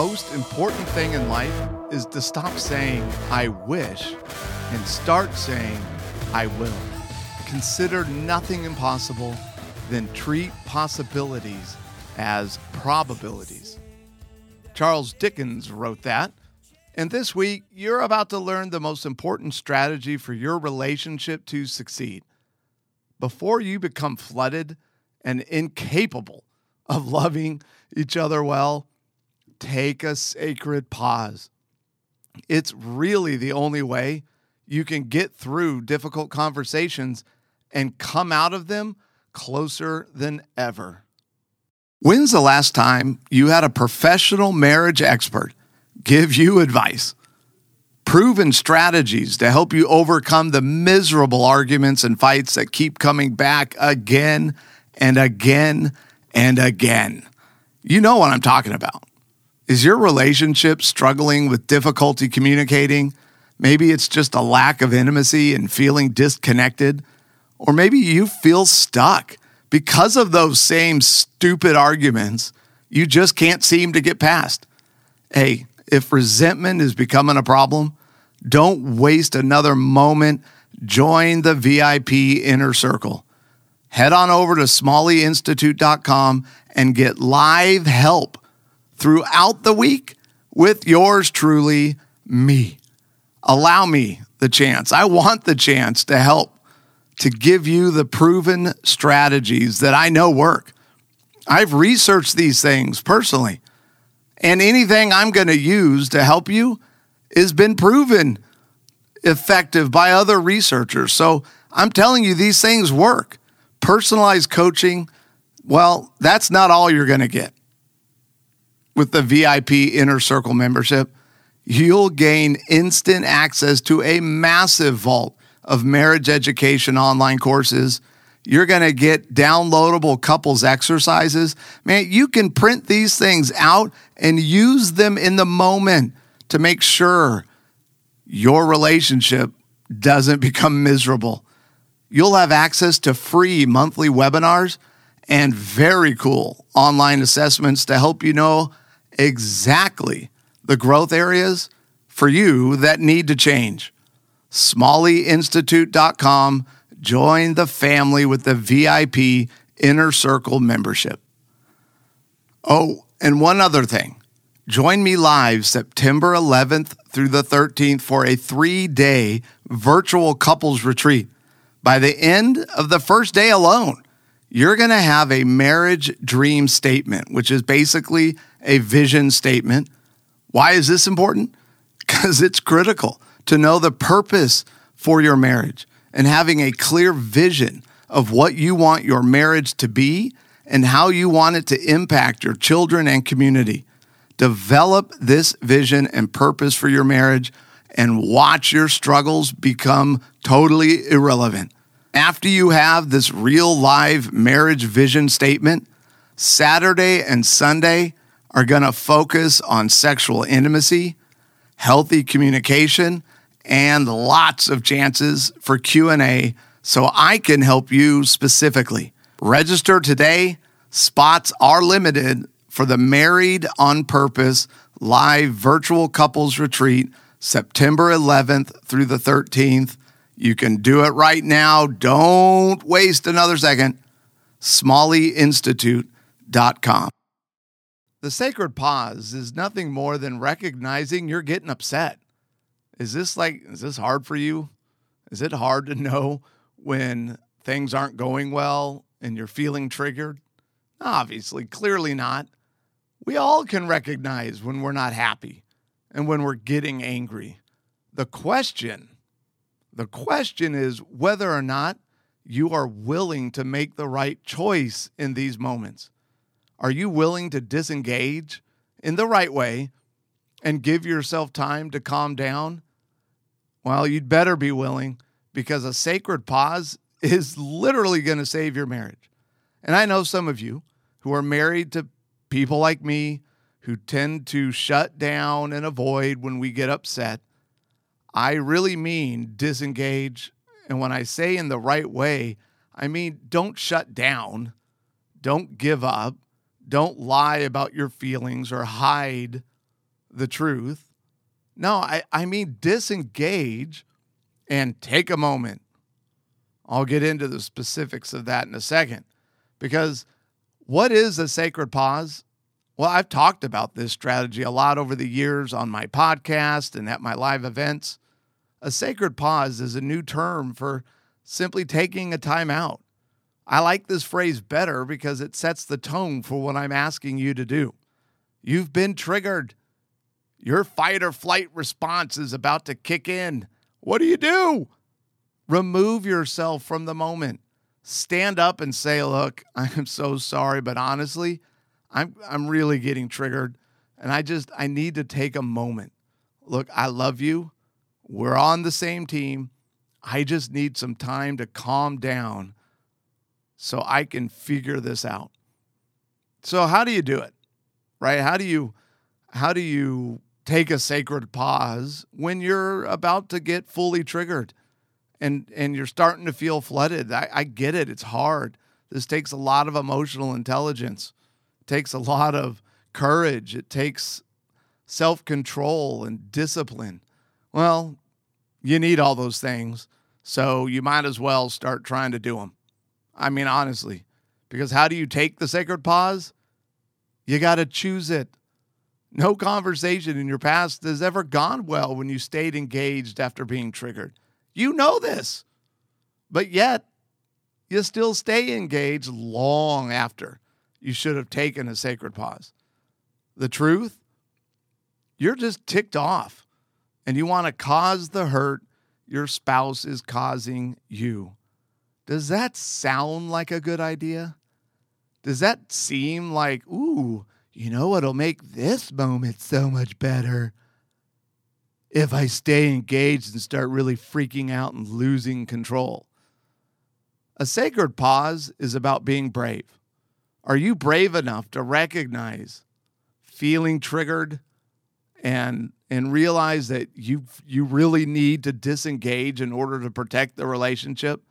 The most important thing in life is to stop saying, I wish, and start saying, I will. Consider nothing impossible, then treat possibilities as probabilities. Charles Dickens wrote that. And this week, you're about to learn the most important strategy for your relationship to succeed. Before you become flooded and incapable of loving each other well, take a sacred pause. It's really the only way you can get through difficult conversations and come out of them closer than ever. When's the last time you had a professional marriage expert give you advice? Proven strategies to help you overcome the miserable arguments and fights that keep coming back again and again and again. You know what I'm talking about. Is your relationship struggling with difficulty communicating? Maybe it's just a lack of intimacy and feeling disconnected. Or maybe you feel stuck because of those same stupid arguments you just can't seem to get past. Hey, if resentment is becoming a problem, don't waste another moment. Join the VIP inner circle. Head on over to smalleyinstitute.com and get live help throughout the week with yours truly, me. Allow me the chance. I want the chance to help to give you the proven strategies that I know work. I've researched these things personally, and anything I'm going to use to help you has been proven effective by other researchers. So I'm telling you, these things work. Personalized coaching, well, that's not all you're going to get with the VIP Inner Circle membership, you'll gain instant access to a massive vault of marriage education online courses. You're going to get downloadable couples exercises. Man, you can print these things out and use them in the moment to make sure your relationship doesn't become miserable. You'll have access to free monthly webinars and very cool online assessments to help you know exactly the growth areas for you that need to change. SmalleyInstitute.com. Join the family with the VIP Inner Circle membership. Oh, and one other thing. Join me live September 11th through the 13th for a three day virtual couples retreat. By the end of the first day alone, you're going to have a marriage dream statement, which is basically a vision statement. Why is this important? Because it's critical to know the purpose for your marriage and having a clear vision of what you want your marriage to be and how you want it to impact your children and community. Develop this vision and purpose for your marriage and watch your struggles become totally irrelevant. After you have this real live marriage vision statement, Saturday and Sunday are going to focus on sexual intimacy, healthy communication, and lots of chances for Q&A so I can help you specifically. Register today. Spots are limited for the Married on Purpose live virtual couples retreat September 11th through the 13th. You can do it right now. Don't waste another second. SmalleyInstitute.com. The sacred pause is nothing more than recognizing you're getting upset. Is this like, is this hard for you? Is it hard to know when things aren't going well and you're feeling triggered? Obviously, clearly not. We all can recognize when we're not happy and when we're getting angry. The question the question is whether or not you are willing to make the right choice in these moments. Are you willing to disengage in the right way and give yourself time to calm down? Well, you'd better be willing because a sacred pause is literally going to save your marriage. And I know some of you who are married to people like me who tend to shut down and avoid when we get upset. I really mean disengage. And when I say in the right way, I mean don't shut down, don't give up, don't lie about your feelings or hide the truth. No, I, I mean disengage and take a moment. I'll get into the specifics of that in a second. Because what is a sacred pause? Well, I've talked about this strategy a lot over the years on my podcast and at my live events. A sacred pause is a new term for simply taking a time out. I like this phrase better because it sets the tone for what I'm asking you to do. You've been triggered. Your fight or flight response is about to kick in. What do you do? Remove yourself from the moment. Stand up and say, "Look, I'm so sorry, but honestly, I'm I'm really getting triggered and I just I need to take a moment. Look, I love you. We're on the same team. I just need some time to calm down so I can figure this out." So how do you do it? Right? How do you how do you take a sacred pause when you're about to get fully triggered and and you're starting to feel flooded. I, I get it. It's hard. This takes a lot of emotional intelligence. It takes a lot of courage. It takes self-control and discipline. Well, you need all those things. So you might as well start trying to do them. I mean, honestly, because how do you take the sacred pause? You got to choose it. No conversation in your past has ever gone well when you stayed engaged after being triggered. You know this, but yet you still stay engaged long after you should have taken a sacred pause. The truth, you're just ticked off and you want to cause the hurt your spouse is causing you. Does that sound like a good idea? Does that seem like, ooh, you know what'll make this moment so much better? If I stay engaged and start really freaking out and losing control. A sacred pause is about being brave. Are you brave enough to recognize feeling triggered and and realize that you you really need to disengage in order to protect the relationship?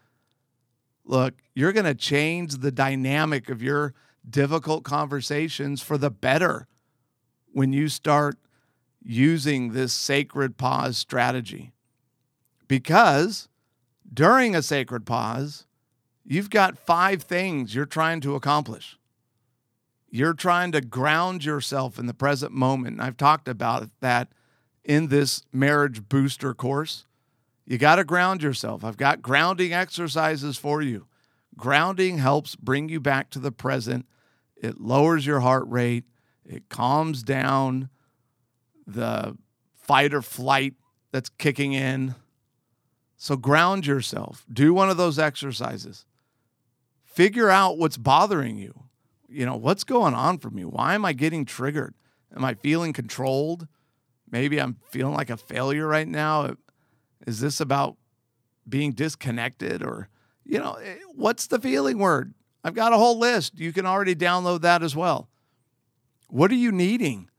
Look, you're going to change the dynamic of your difficult conversations for the better when you start using this sacred pause strategy. Because during a sacred pause, you've got five things you're trying to accomplish. You're trying to ground yourself in the present moment. And I've talked about that in this marriage booster course. You got to ground yourself. I've got grounding exercises for you. Grounding helps bring you back to the present it lowers your heart rate, it calms down the fight or flight that's kicking in. So ground yourself. Do one of those exercises. Figure out what's bothering you. You know, what's going on for me? Why am I getting triggered? Am I feeling controlled? Maybe I'm feeling like a failure right now. Is this about being disconnected or, you know, eh, what's the feeling word? I've got a whole list. You can already download that as well. What are you needing?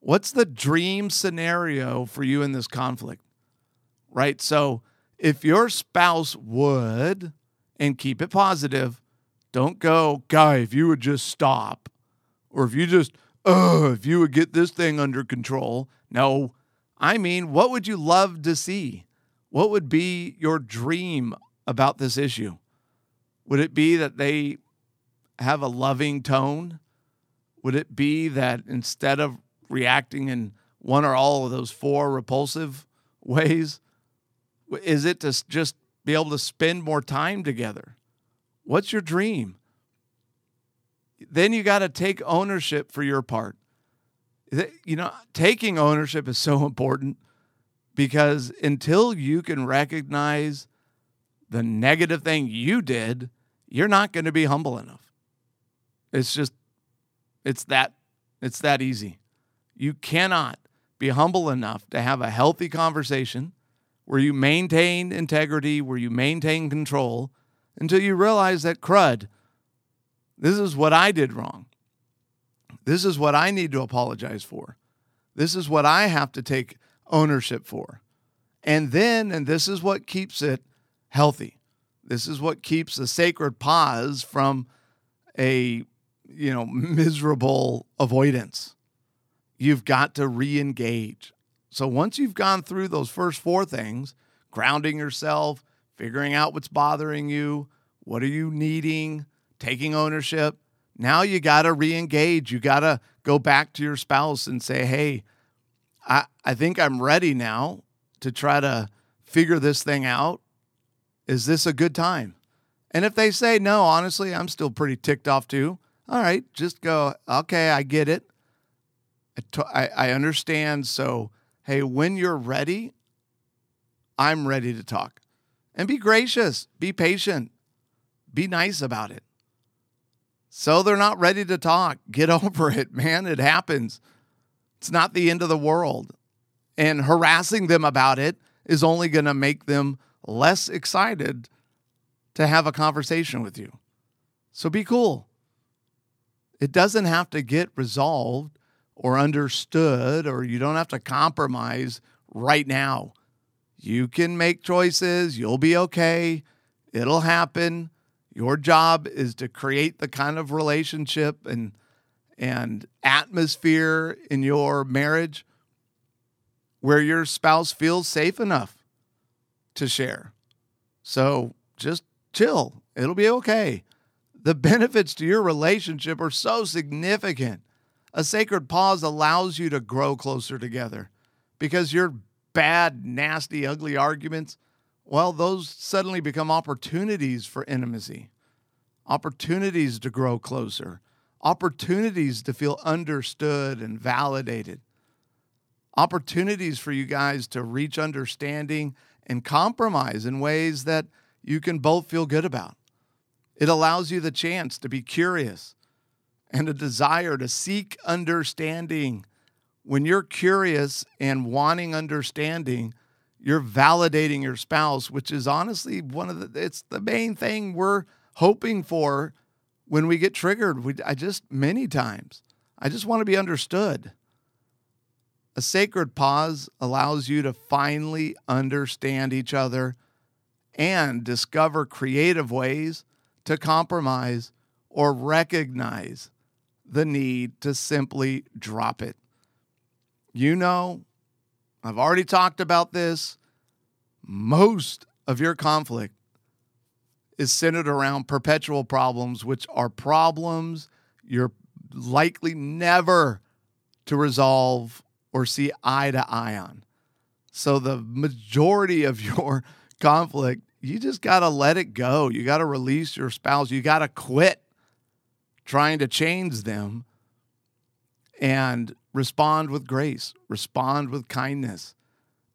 What's the dream scenario for you in this conflict? Right? So, if your spouse would, and keep it positive, don't go, guy, if you would just stop, or if you just, oh, if you would get this thing under control. No, I mean, what would you love to see? What would be your dream about this issue? Would it be that they have a loving tone? Would it be that instead of reacting in one or all of those four repulsive ways, is it to just be able to spend more time together? What's your dream? Then you got to take ownership for your part. You know, taking ownership is so important because until you can recognize the negative thing you did, you're not going to be humble enough. It's just, it's that, it's that easy. You cannot be humble enough to have a healthy conversation where you maintain integrity, where you maintain control until you realize that crud, this is what I did wrong. This is what I need to apologize for. This is what I have to take ownership for. And then, and this is what keeps it healthy. This is what keeps the sacred pause from a you know miserable avoidance. you've got to re engage. So once you've gone through those first four things, grounding yourself, figuring out what's bothering you, what are you needing, taking ownership, now you got to re engage. You got to go back to your spouse and say, hey, I, I think I'm ready now to try to figure this thing out. Is this a good time? And if they say no, honestly, I'm still pretty ticked off too. All right, just go, okay, I get it. I, I understand. So, hey, when you're ready, I'm ready to talk. And be gracious, be patient, be nice about it. So they're not ready to talk. Get over it, man. It happens. It's not the end of the world. And harassing them about it is only going to make them less excited to have a conversation with you. So be cool. It doesn't have to get resolved or understood, or you don't have to compromise right now. You can make choices. You'll be okay. It'll happen. Your job is to create the kind of relationship and and atmosphere in your marriage where your spouse feels safe enough to share. So just chill. It'll be okay. The benefits to your relationship are so significant. A sacred pause allows you to grow closer together because your bad, nasty, ugly arguments well, those suddenly become opportunities for intimacy, opportunities to grow closer, opportunities to feel understood and validated, opportunities for you guys to reach understanding and compromise in ways that you can both feel good about. It allows you the chance to be curious and a desire to seek understanding. When you're curious and wanting understanding, you're validating your spouse, which is honestly one of the it's the main thing we're hoping for when we get triggered. We I just many times I just want to be understood. A sacred pause allows you to finally understand each other and discover creative ways to compromise or recognize the need to simply drop it. You know, I've already talked about this. Most of your conflict is centered around perpetual problems, which are problems you're likely never to resolve or see eye to eye on. So, the majority of your conflict, you just got to let it go. You got to release your spouse. You got to quit trying to change them and respond with grace, respond with kindness,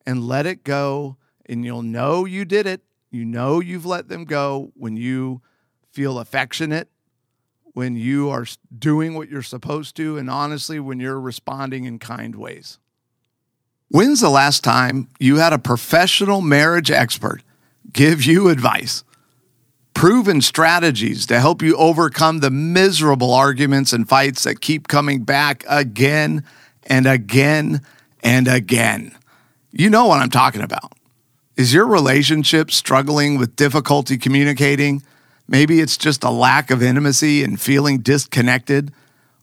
and let it go. And you'll know you did it. You know you've let them go when you feel affectionate, when you are doing what you're supposed to, and honestly, when you're responding in kind ways. When's the last time you had a professional marriage expert give you advice? proven strategies to help you overcome the miserable arguments and fights that keep coming back again and again and again. You know what I'm talking about. Is your relationship struggling with difficulty communicating? Maybe it's just a lack of intimacy and feeling disconnected.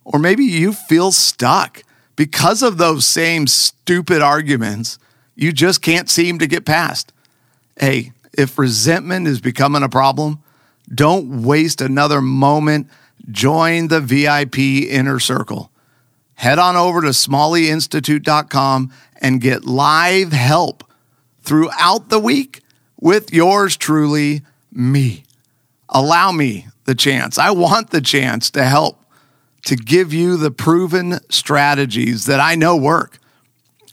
Or maybe you feel stuck because of those same stupid arguments you just can't seem to get past. Hey, if resentment is becoming a problem, don't waste another moment. Join the VIP inner circle. Head on over to smalleyinstitute.com and get live help throughout the week with yours truly, me. Allow me the chance. I want the chance to help to give you the proven strategies that I know work.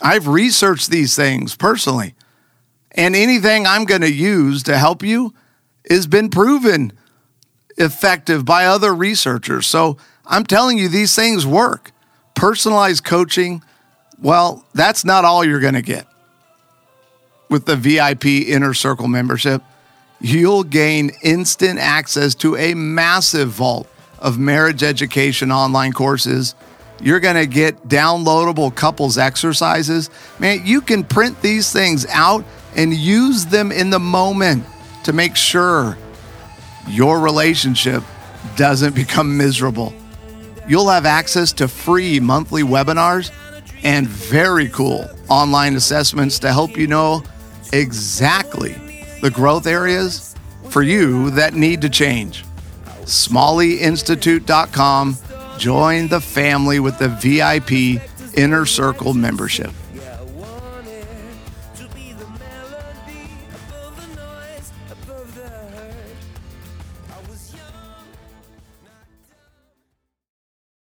I've researched these things personally, and anything I'm going to use to help you has been proven effective by other researchers. So I'm telling you, these things work. Personalized coaching, well, that's not all you're going to get. With the VIP Inner Circle membership, you'll gain instant access to a massive vault of marriage education online courses. You're going to get downloadable couples exercises. Man, you can print these things out and use them in the moment to make sure your relationship doesn't become miserable. You'll have access to free monthly webinars and very cool online assessments to help you know exactly the growth areas for you that need to change. SmalleyInstitute.com. Join the family with the VIP Inner Circle membership.